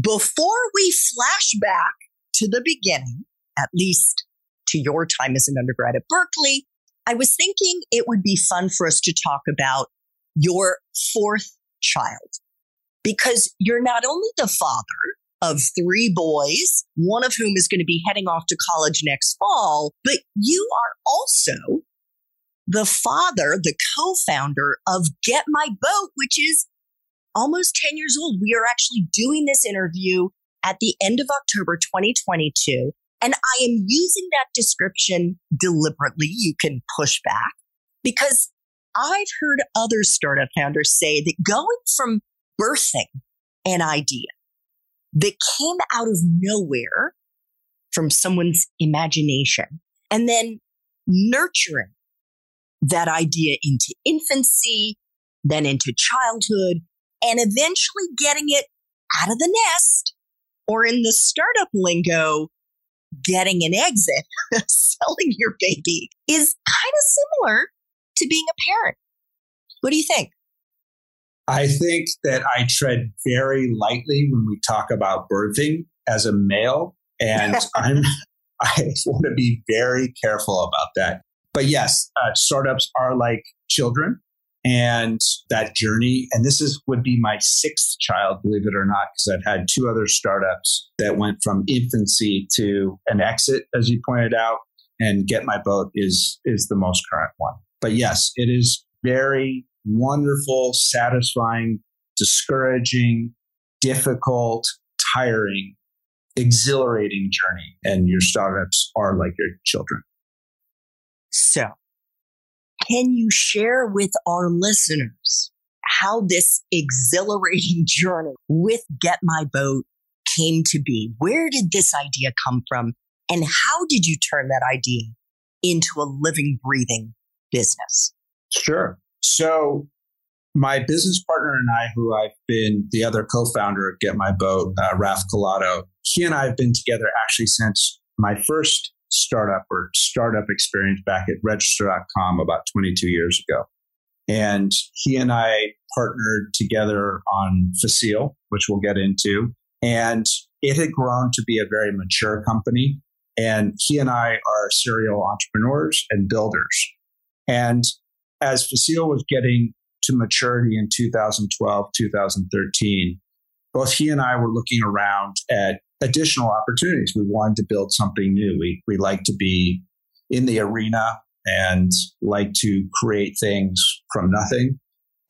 before we flash back to the beginning, at least to your time as an undergrad at Berkeley, I was thinking it would be fun for us to talk about your fourth child. Because you're not only the father of three boys, one of whom is going to be heading off to college next fall, but you are also the father, the co-founder of Get My Boat, which is almost 10 years old. We are actually doing this interview at the end of October 2022. And I am using that description deliberately. You can push back because I've heard other startup founders say that going from birthing an idea that came out of nowhere from someone's imagination and then nurturing that idea into infancy, then into childhood, and eventually getting it out of the nest or in the startup lingo, getting an exit, selling your baby is kind of similar to being a parent. What do you think? I think that I tread very lightly when we talk about birthing as a male. And I'm, I want to be very careful about that. But yes, uh, startups are like children and that journey. And this is would be my sixth child, believe it or not, because I've had two other startups that went from infancy to an exit, as you pointed out. And Get My Boat is is the most current one. But yes, it is very wonderful, satisfying, discouraging, difficult, tiring, exhilarating journey. And your startups are like your children. So can you share with our listeners how this exhilarating journey with Get My Boat came to be? Where did this idea come from? And how did you turn that idea into a living, breathing business? Sure. So, my business partner and I, who I've been the other co founder of Get My Boat, uh, Raf Colato, he and I have been together actually since my first startup or startup experience back at register.com about 22 years ago. And he and I partnered together on Facile, which we'll get into. And it had grown to be a very mature company. And he and I are serial entrepreneurs and builders. And as Facile was getting to maturity in 2012, 2013, both he and I were looking around at additional opportunities. We wanted to build something new. We, we like to be in the arena and like to create things from nothing.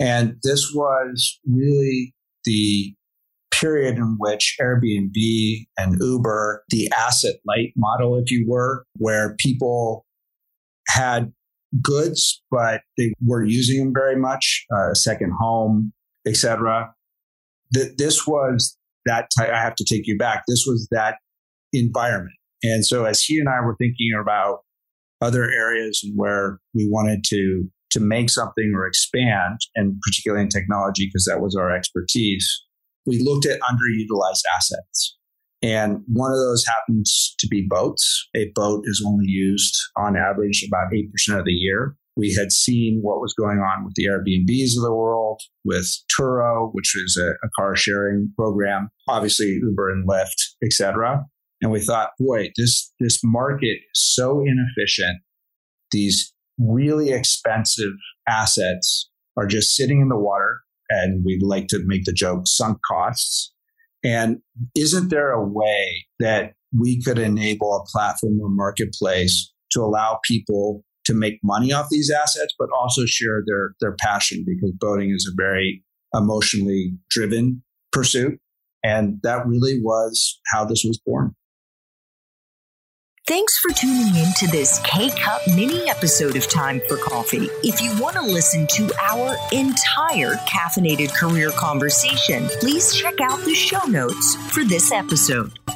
And this was really the period in which Airbnb and Uber, the asset light model, if you were, where people had goods, but they weren't using them very much, uh, a second home, etc. Th- this was that I have to take you back. This was that environment. And so as he and I were thinking about other areas and where we wanted to to make something or expand, and particularly in technology, because that was our expertise, we looked at underutilized assets. And one of those happens to be boats. A boat is only used on average about 8% of the year. We had seen what was going on with the Airbnbs of the world, with Turo, which is a, a car sharing program, obviously Uber and Lyft, et cetera. And we thought, boy, this, this market is so inefficient. These really expensive assets are just sitting in the water. And we'd like to make the joke sunk costs. And isn't there a way that we could enable a platform or marketplace to allow people to make money off these assets, but also share their, their passion because boating is a very emotionally driven pursuit. And that really was how this was born. Thanks for tuning in to this K Cup mini episode of Time for Coffee. If you want to listen to our entire caffeinated career conversation, please check out the show notes for this episode.